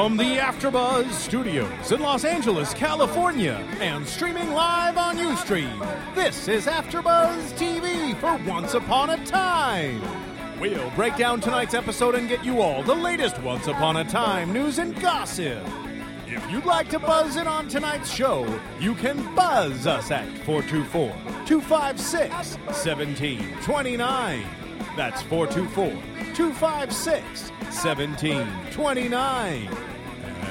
From the AfterBuzz Studios in Los Angeles, California, and streaming live on UStream, this is AfterBuzz TV for Once Upon a Time. We'll break down tonight's episode and get you all the latest Once Upon a Time news and gossip. If you'd like to buzz in on tonight's show, you can buzz us at 424 256 1729. That's 424 256 1729.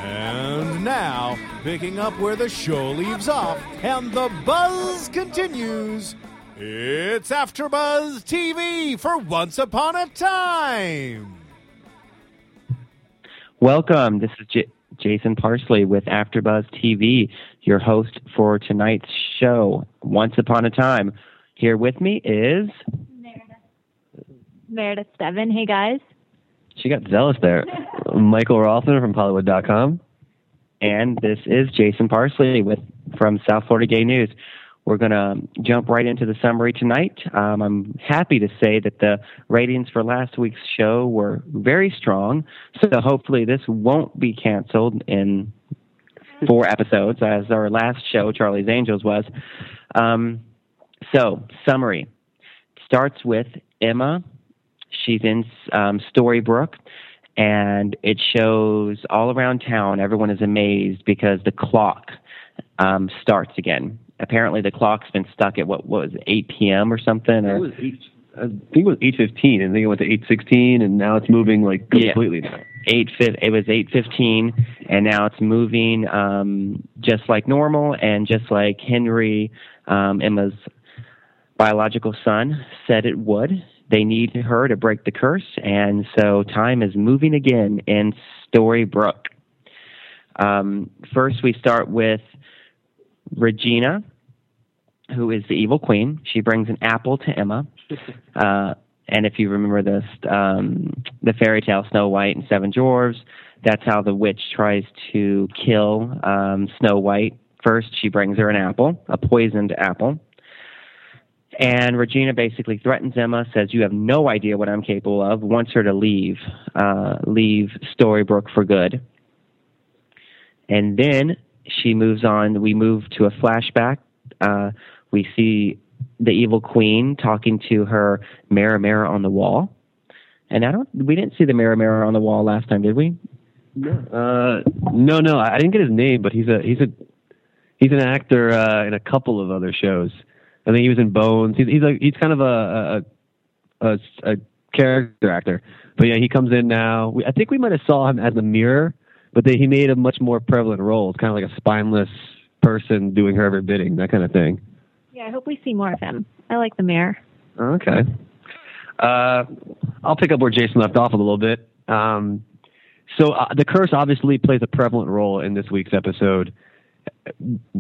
And now, picking up where the show leaves off and the buzz continues, it's AfterBuzz TV for Once Upon a Time. Welcome. This is J- Jason Parsley with AfterBuzz TV, your host for tonight's show, Once Upon a Time. Here with me is Meredith Steven. Hey guys. She got zealous there. Michael Rothman from Hollywood.com. and this is Jason Parsley with from South Florida Gay News. We're going to jump right into the summary tonight. Um, I'm happy to say that the ratings for last week's show were very strong, so hopefully this won't be canceled in four episodes, as our last show, Charlie's Angels, was. Um, so, summary starts with Emma. She's in um, Storybrooke, and it shows all around town. Everyone is amazed because the clock um, starts again. Apparently, the clock's been stuck at what, what was it, 8 p.m. or something. It Or, was eight, I think it was 8.15, and then it went to 8.16, and now it's moving like Yeah. completely now. eight it was eight fifteen and now it's moving um just like normal and just like henry um emma's biological son said it would they need her to break the curse and so time is moving again in storybrooke um first we start with regina who is the evil queen she brings an apple to emma uh and if you remember this, um, the fairy tale Snow White and Seven Dwarfs, that's how the witch tries to kill um, Snow White. First, she brings her an apple, a poisoned apple. And Regina basically threatens Emma, says, You have no idea what I'm capable of, wants her to leave, uh, leave Storybrooke for good. And then she moves on. We move to a flashback. Uh, we see the evil queen talking to her mirror mirror on the wall. And I don't we didn't see the mirror mirror on the wall last time, did we? Uh, no, no, I didn't get his name, but he's a he's a he's an actor uh, in a couple of other shows. I think he was in Bones. He's he's a he's kind of a a, a, a character actor. But yeah, he comes in now. We, I think we might have saw him as the mirror, but they, he made a much more prevalent role. It's kind of like a spineless person doing her every bidding, that kind of thing. Yeah, I hope we see more of him. I like the mayor. Okay. Uh, I'll pick up where Jason left off a little bit. Um, so uh, the curse obviously plays a prevalent role in this week's episode,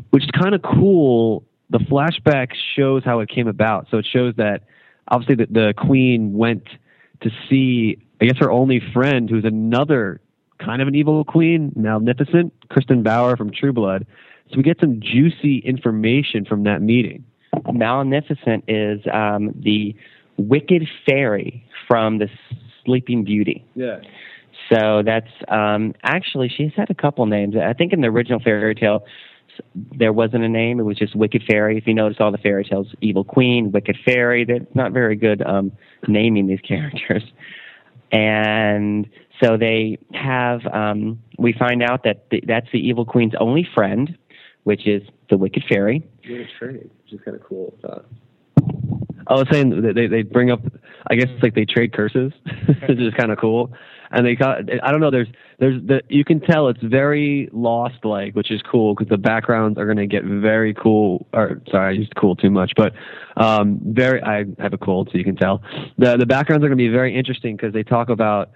which is kind of cool. The flashback shows how it came about. So it shows that obviously the, the queen went to see, I guess, her only friend, who's another kind of an evil queen, Maleficent, Kristin Bauer from True Blood. So we get some juicy information from that meeting. Maleficent is um, the wicked fairy from the Sleeping Beauty. Yeah. So that's um, actually she's had a couple names. I think in the original fairy tale s- there wasn't a name; it was just Wicked Fairy. If you notice all the fairy tales, Evil Queen, Wicked Fairy, they're not very good um, naming these characters. And so they have. Um, we find out that the, that's the Evil Queen's only friend, which is the Wicked Fairy. What a trade, which is kind of cool. Uh, I was saying they they bring up, I guess it's like they trade curses, which is kind of cool. And they got, I don't know, there's there's the you can tell it's very lost like, which is cool because the backgrounds are going to get very cool. Or sorry, I used cool too much, but um, very. I have a cold, so you can tell. The the backgrounds are going to be very interesting because they talk about.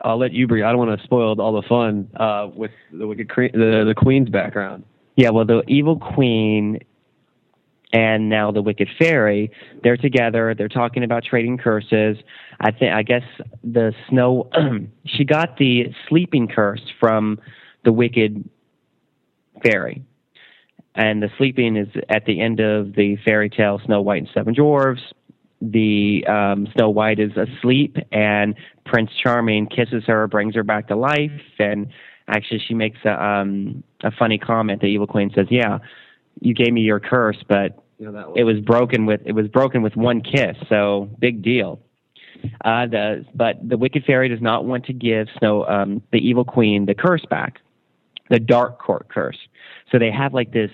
I'll let you, Bree. I don't want to spoil all the fun uh, with the wicked the the queen's background. Yeah, well, the Evil Queen and now the Wicked Fairy. They're together. They're talking about trading curses. I think I guess the Snow she got the sleeping curse from the Wicked Fairy. And the sleeping is at the end of the fairy tale Snow White and Seven Dwarfs. The um, Snow White is asleep, and Prince Charming kisses her, brings her back to life, and actually she makes a um, a funny comment. The Evil Queen says, "Yeah, you gave me your curse, but You know, it was broken with it was broken with one kiss, so big deal." Uh, the but the Wicked Fairy does not want to give Snow um, the Evil Queen the curse back, the Dark Court curse. So they have like this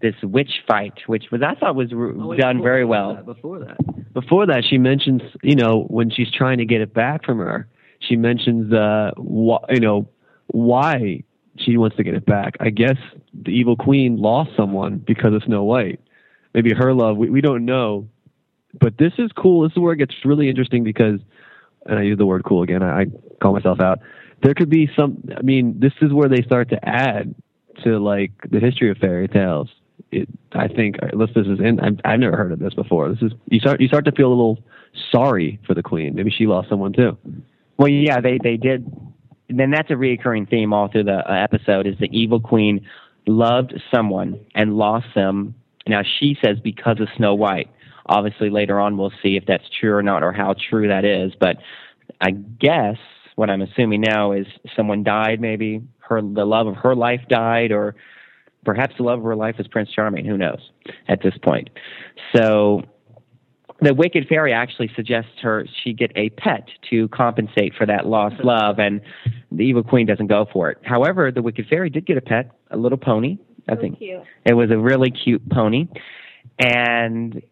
this witch fight, which was I thought was r- Oh, wait, done before very that, well. Before that, before that, she mentions, you know, when she's trying to get it back from her, she mentions, uh, wh- you know, why she wants to get it back. I guess the evil queen lost someone because of Snow White. Maybe her love. We we don't know, but this is cool. This is where it gets really interesting because, and I use the word cool again. I, I call myself out. There could be some. I mean, this is where they start to add to like the history of fairy tales. It, I think uh, unless this is in, I've, I've never heard of this before. This is you start you start to feel a little sorry for the queen. Maybe she lost someone too. Well, yeah, they they did. Then that's a reoccurring theme all through the uh, episode. Is the evil queen loved someone and lost them? Now she says because of Snow White. Obviously, later on we'll see if that's true or not, or how true that is. But I guess what I'm assuming now is someone died. Maybe her the love of her life died, or perhaps the love of her life was Prince Charming. Who knows at this point? So the wicked fairy actually suggests her she get a pet to compensate for that lost love, and the evil queen doesn't go for it. However, the wicked fairy did get a pet, a little pony. I think it was a really cute pony, and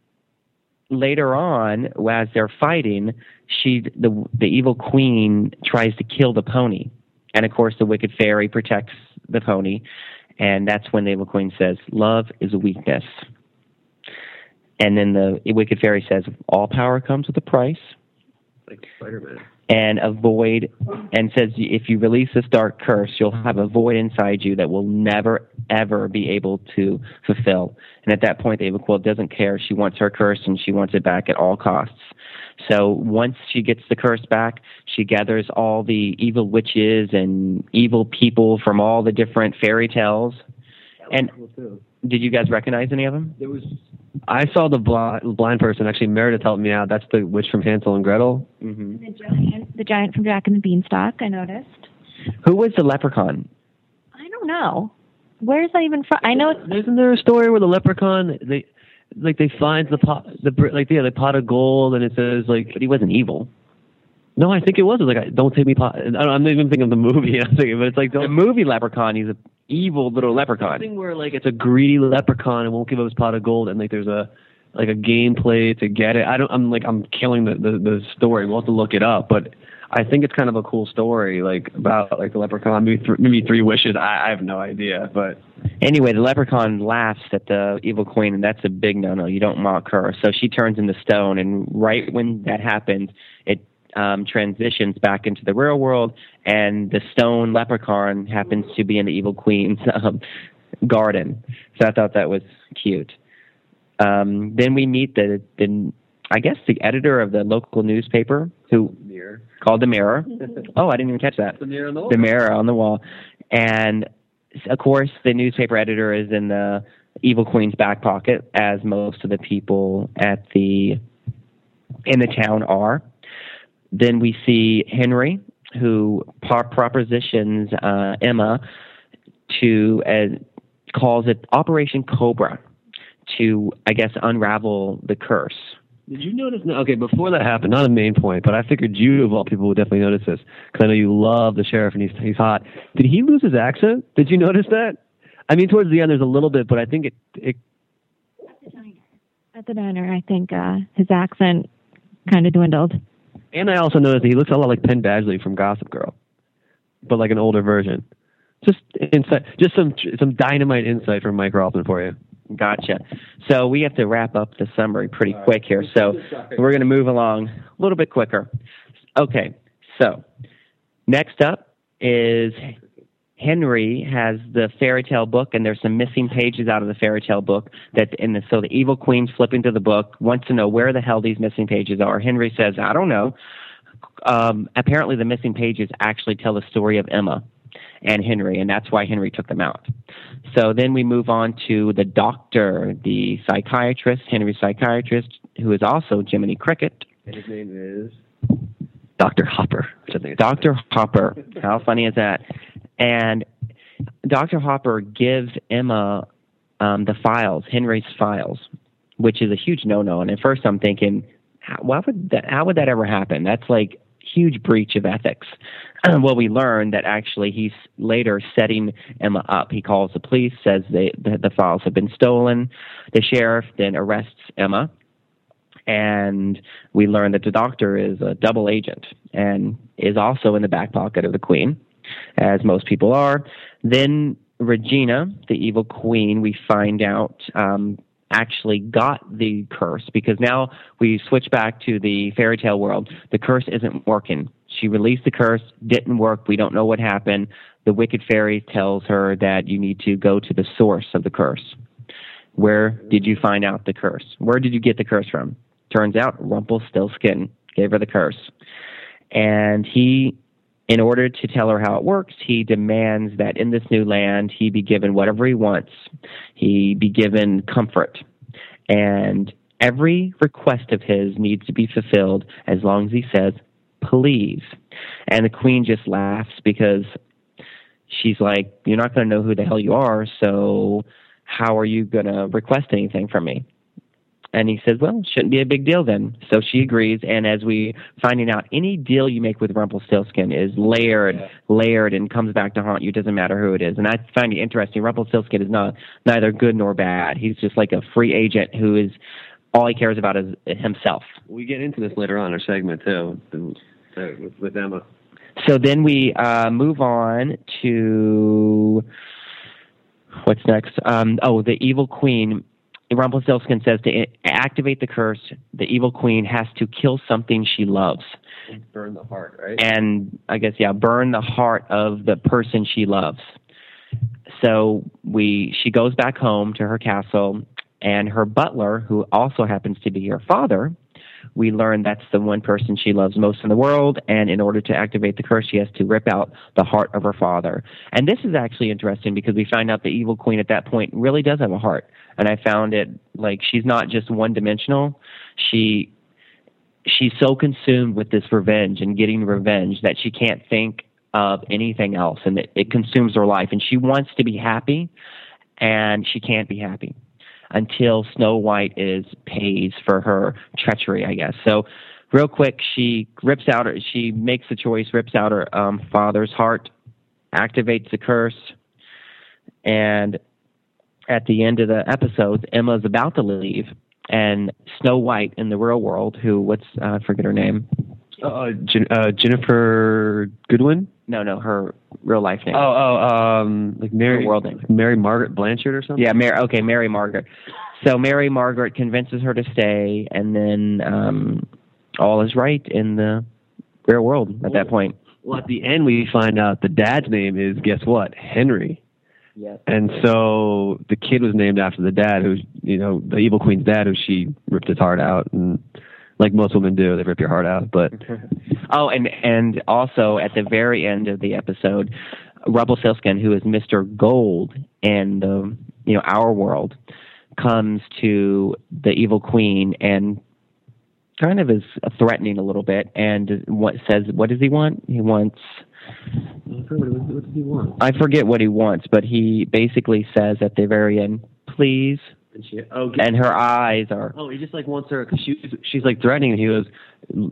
later on, as they're fighting, she the the evil queen tries to kill the pony, and of course the wicked fairy protects the pony, and that's when the evil queen says, "Love is a weakness." And then the wicked fairy says, "All power comes with a price." Like Spider Man. and a void and says if you release this dark curse you'll have a void inside you that will never ever be able to fulfill. And at that point the evil quill doesn't care. She wants her curse and she wants it back at all costs. So once she gets the curse back she gathers all the evil witches and evil people from all the different fairy tales. And did you guys recognize any of them There was. I saw the blind, blind person. Actually, Meredith helped me out. That's the witch from Hansel and Gretel. mm-hmm. The giant, the giant from Jack and the Beanstalk. I noticed. who was the leprechaun I don't know. Where is that even from? I know it's Isn't there a story where the leprechaun they like they find the pot the like yeah the pot of gold and it says like but he wasn't evil no I think it was It was like don't take me pot I don't, I'm not even thinking of the movie I'm thinking but it's like the don't movie leprechaun he's an evil little leprechaun. Something where like it's a greedy leprechaun and won't give up his pot of gold and like there's a like a gameplay to get it. I don't I'm like I'm killing the the, the story. We'll have to look it up but I think it's kind of a cool story like about like the leprechaun. Maybe th- maybe three wishes. I, I have no idea but Anyway, the leprechaun laughs at the evil queen, and that's a big no-no. You don't mock her. So she turns into stone, and right when that happens, it um, transitions back into the real world, and the stone leprechaun happens to be in the evil queen's um, garden. So I thought that was cute. Um, then we meet the, the, I guess, the editor of the local newspaper, who mirror called the Mirror. oh, I didn't even catch that the mirror on the wall. the mirror on the wall. And of course, the newspaper editor is in the evil queen's back pocket, as most of the people at the in the town are. Then we see Henry, who par- propositions uh, Emma to uh, calls it Operation Cobra to, I guess, unravel the curse. Did you notice? No, okay, before that happened, not a main point, but I figured you of all people would definitely notice this because I know you love the sheriff and he's he's hot. Did he lose his accent? Did you notice that? I mean, towards the end, there's a little bit, but I think it. it at the diner. I think uh, his accent kind of dwindled. And I also noticed that he looks a lot like Penn Badgley from Gossip Girl, but like an older version. Just insight, just some some dynamite insight from Mike Rothman for you. Gotcha. So we have to wrap up the summary pretty quick here. So we're going to move along a little bit quicker. Okay. So next up is Henry has the fairy tale book, and there's some missing pages out of the fairy tale book. That and the so the evil queen's flipping through the book, wants to know where the hell these missing pages are. Henry says, "I don't know." Um, apparently, the missing pages actually tell the story of Emma and Henry, and that's why Henry took them out. So then we move on to the doctor, the psychiatrist, Henry's psychiatrist, who is also Jiminy Cricket. And his name is Dr. Hopper. Which I think is Dr. Hopper. How funny is that? And Dr. Hopper gives Emma um, the files, Henry's files, which is a huge no-no. And at first, I'm thinking, how, why would that? How would that ever happen? That's like huge breach of ethics. well, we learn that actually he's later setting Emma up. He calls the police, says they, the, the files have been stolen. The sheriff then arrests Emma, and we learn that the doctor is a double agent and is also in the back pocket of the queen, as most people are. Then Regina, the evil queen, we find out um, actually got the curse because now we switch back to the fairy tale world. The curse isn't working. She released the curse, didn't work. We don't know what happened. The wicked fairy tells her that you need to go to the source of the curse. Where did you find out the curse? Where did you get the curse from? Turns out Rumpelstiltskin gave her the curse. And he, in order to tell her how it works, he demands that in this new land he be given whatever he wants. He be given comfort. And every request of his needs to be fulfilled as long as he says, please. And the queen just laughs because she's like, You're not going to know who the hell you are, so how are you going to request anything from me? And he says, Well, shouldn't be a big deal then. So she agrees. And as we finding out, any deal you make with Rumpelstiltskin is layered, yeah. layered, and comes back to haunt you. Doesn't matter who it is. And I find it interesting. Rumpelstiltskin is not neither good nor bad. He's just like a free agent who is all he cares about is himself. We get into this later on in our segment too, with, with Emma. So then we uh, move on to what's next? Um, oh, the evil queen Rumpelstiltskin says to activate the curse, the evil queen has to kill something she loves. Burn the heart, right? And I guess yeah, burn the heart of the person she loves. So we she goes back home to her castle and her butler, who also happens to be her father, we learn that's the one person she loves most in the world, and in order to activate the curse, she has to rip out the heart of her father. And this is actually interesting because we find out the evil queen at that point really does have a heart. And I found it like she's not just one dimensional. She she's so consumed with this revenge and getting revenge that she can't think of anything else and it, it consumes her life and she wants to be happy and she can't be happy until Snow White is pays for her treachery, I guess. So, real quick, she rips out her, she makes the choice, rips out her um, father's heart, activates the curse, and at the end of the episode, Emma's about to leave, and Snow White in the real world, who what's uh, I forget her name. Uh, Jen- uh, Ginnifer Goodwin. No, no, her real life name. Oh, oh, um, like Mary, her world name. Mary Margaret Blanchard or something. Yeah, Mary. Okay, Mary Margaret. So Mary Margaret convinces her to stay, and then um, all is right in the real world at that point. Well, at the end, we find out the dad's name is guess what, Henry. Yes. And so the kid was named after the dad, who's you know the evil queen's dad, who she ripped his heart out, and like most women do, they rip your heart out. But oh, and and also at the very end of the episode, Rumpelstiltskin, who is Mister Gold in the you know our world, comes to the evil queen and kind of is threatening a little bit, and what says what does he want? He wants what does he want? I forget what he wants, but he basically says at the very end, "Please." And she, oh, and her eyes are. Oh, he just like wants her because she's she's like threatening. And He goes,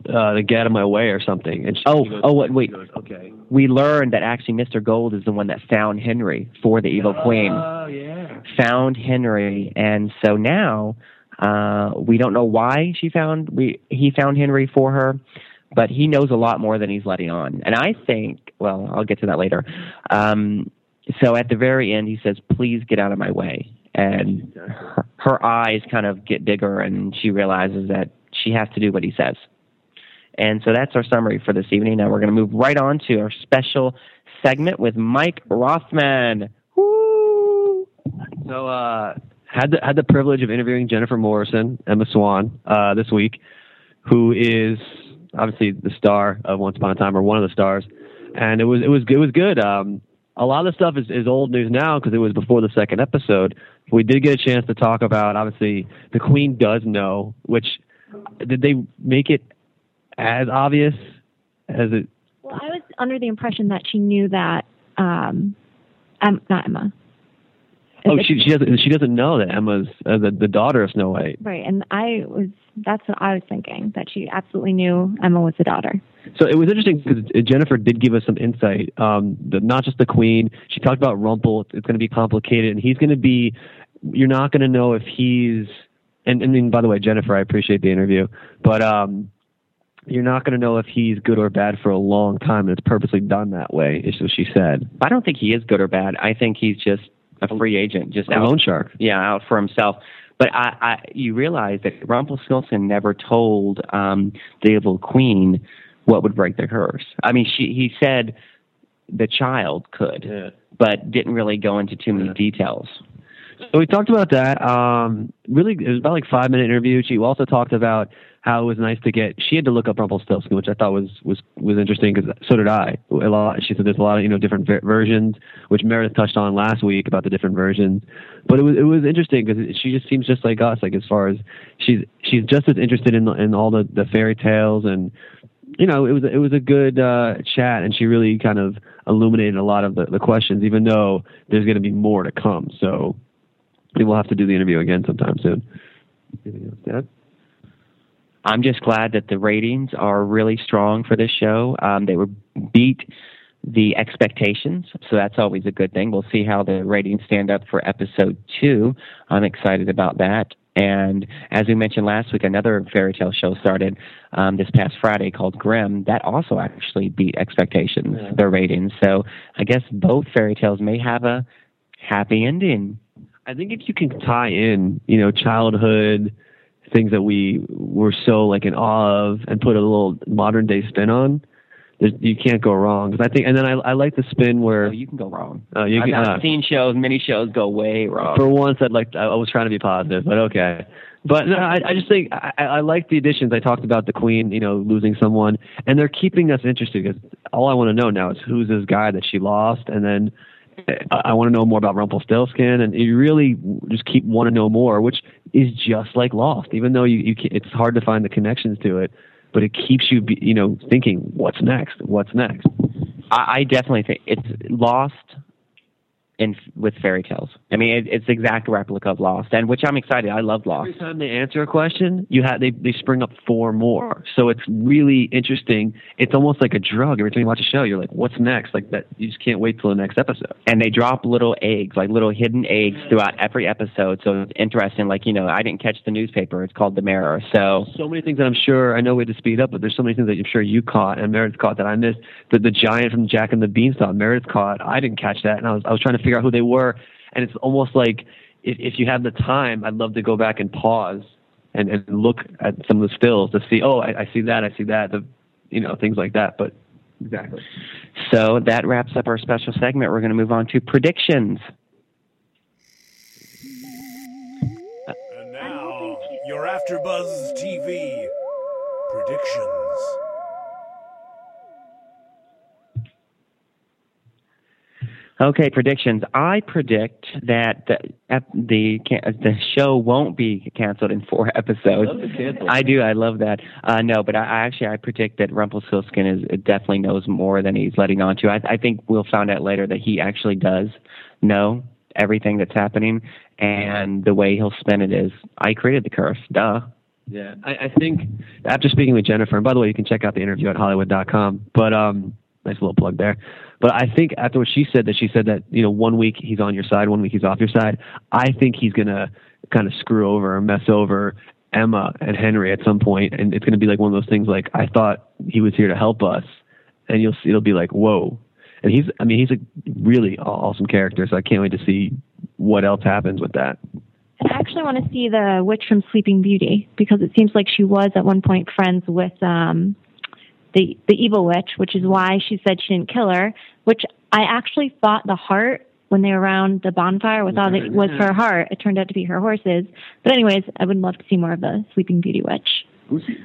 uh, "To get out of my way" or something. And she, oh, goes, oh, wait, wait. Goes, okay. We learned that actually Mr. Gold is the one that found Henry for the evil oh, queen. Oh yeah. Found Henry, and so now uh, we don't know why she found we he found Henry for her but he knows a lot more than he's letting on. And I think, well, I'll get to that later. Um, so at the very end, he says, "Please get out of my way." And her, her eyes kind of get bigger, and she realizes that she has to do what he says. And so that's our summary for this evening. Now we're going to move right on to our special segment with Mike Rothman. Woo! So uh, had the had the privilege of interviewing Jennifer Morrison, Emma Swan, uh, this week, who is obviously the star of Once Upon a Time or one of the stars, and it was it was it was good. Um, a lot of the stuff is, is old news now because it was before the second episode. We did get a chance to talk about obviously the Queen does know, which did they make it as obvious as it? Well, I was under the impression that she knew that, um, um not Emma. Oh, she she doesn't she doesn't know that Emma's uh, the the daughter of Snow White. Right, and I was that's what I was thinking that she absolutely knew Emma was the daughter. So it was interesting because Jennifer did give us some insight. Um, the, not just the Queen. She talked about Rumple. It's going to be complicated, and he's going to be. You're not going to know if he's. And, and then, by the way, Jennifer, I appreciate the interview, but um, you're not going to know if he's good or bad for a long time, and it's purposely done that way. Is what she said. I don't think he is good or bad. I think he's just a free agent, just a out, loan shark. Yeah, out for himself. But I, I, you realize that Rumpelstiltskin never told um, the evil queen what would break the curse. I mean, she he said the child could, Yeah. but didn't really go into too many Yeah. details. So we talked about that. Um, really, it was about like five minute interview. She also talked about how it was nice to get. She had to look up Rumpelstiltskin, which I thought was was was interesting because so did I. A lot. She said there's a lot of you know different ver- versions, which Meredith touched on last week about the different versions. But it was it was interesting because she just seems just like us. Like as far as she's she's just as interested in in all the the fairy tales and you know, it was it was a good uh, chat, and she really kind of illuminated a lot of the, the questions, even though there's going to be more to come. So we will have to do the interview again sometime soon. Anything else add? I'm just glad that the ratings are really strong for this show. Um, they were beat the expectations, so that's always a good thing. We'll see how the ratings stand up for episode two. I'm excited about that. And as we mentioned last week, another fairy tale show started um, this past Friday called Grimm. That also actually beat expectations, Yeah. their ratings. So I guess both fairy tales may have a happy ending. I think if you can tie in, you know, childhood things that we were so like in awe of, and put a little modern day spin on, you can't go wrong. 'Cause I think, and then I, I like the spin where So you can go wrong. uh, you I've uh, seen shows, many shows go way wrong. For once, I'd like. I was trying to be positive, but okay. But no, I, I just think I, I like the additions. I talked about the Queen, you know, losing someone, and they're keeping us interested because all I want to know now is who's this guy that she lost, and then I, want to know more about Rumpelstiltskin, and you really just keep want to know more, which is just like Lost. Even though you, you ca- it's hard to find the connections to it, but it keeps you, be, you know, thinking what's next, what's next. I, I definitely think it's lost in with fairy tales. I mean, it, it's the exact replica of Lost, and which I'm excited. I love Lost. Every time they answer a question, you have they they spring up four more. So it's really interesting. It's almost like a drug. Every time you watch a show, you're like, "What's next?" Like that. You just can't wait till the next episode. And they drop little eggs, like little hidden eggs, throughout every episode. So it's interesting. Like you know, I didn't catch the newspaper. It's called The Mirror. So So many things that I'm sure I know we had to speed up, but there's so many things that I'm sure you caught and Meredith caught that I missed. The the giant from Jack and the Beanstalk, Meredith caught. I didn't catch that, and I was I was trying to figure out who they were. And it's almost like if, if you have the time, I'd love to go back and pause and, and look at some of the stills to see. Oh, I, I see that. I see that. The you know things like that. But exactly. so that wraps up our special segment. We're going to move on to predictions. And now, your AfterBuzz TV predictions. Okay, predictions. I predict that the the the show won't be canceled in four episodes. I do. I love that. Uh, no, but I, I actually I predict that Rumpelstiltskin is definitely knows more than he's letting on to. I, I think we'll find out later that he actually does know everything that's happening, and the way he'll spin it is, I created the curse. Duh. Yeah, I, I think after speaking with Jennifer, and by the way, you can check out the interview at Hollywood.com. But um, nice little plug there. But I think after what she said, that she said that you know one week he's on your side, one week he's off your side. I think he's gonna kind of screw over or mess over Emma and Henry at some point, and it's gonna be like one of those things like I thought he was here to help us, and you'll see it'll be like whoa. And he's, I mean, he's a really awesome character, so I can't wait to see what else happens with that. I actually want to see the witch from Sleeping Beauty because it seems like she was at one point friends with um the the evil witch, which is why she said she didn't kill her. Which I actually thought the heart when they were around the bonfire with all the was her heart. It turned out to be her horses. But anyways, I would love to see more of the Sleeping Beauty witch.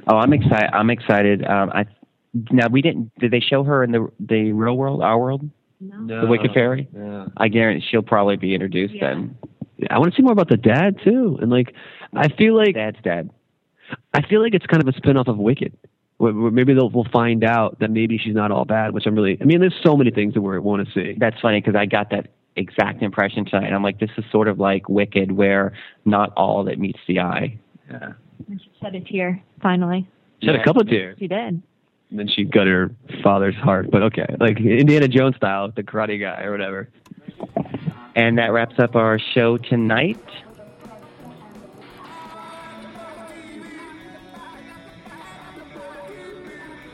Oh, I'm excited. I'm excited. Um, I now we didn't. Did they show her in the the real world, our world, No. the Wicked Fairy? Yeah. I guarantee she'll probably be introduced Yeah. then. I want to see more about the dad too, and like I feel like Dad's dad. I feel like it's kind of a spin-off of Wicked. Where, where maybe they'll we'll find out that maybe she's not all bad, which I'm really. I mean, there's so many things that we want to see. That's funny because I got that exact impression tonight. I'm like, this is sort of like Wicked, where not all that meets the eye. Yeah. And she shed a tear finally. She had a couple of tears, She did. and then she got her father's heart. But okay, like Indiana Jones style, the karate guy or whatever. And that wraps up our show tonight.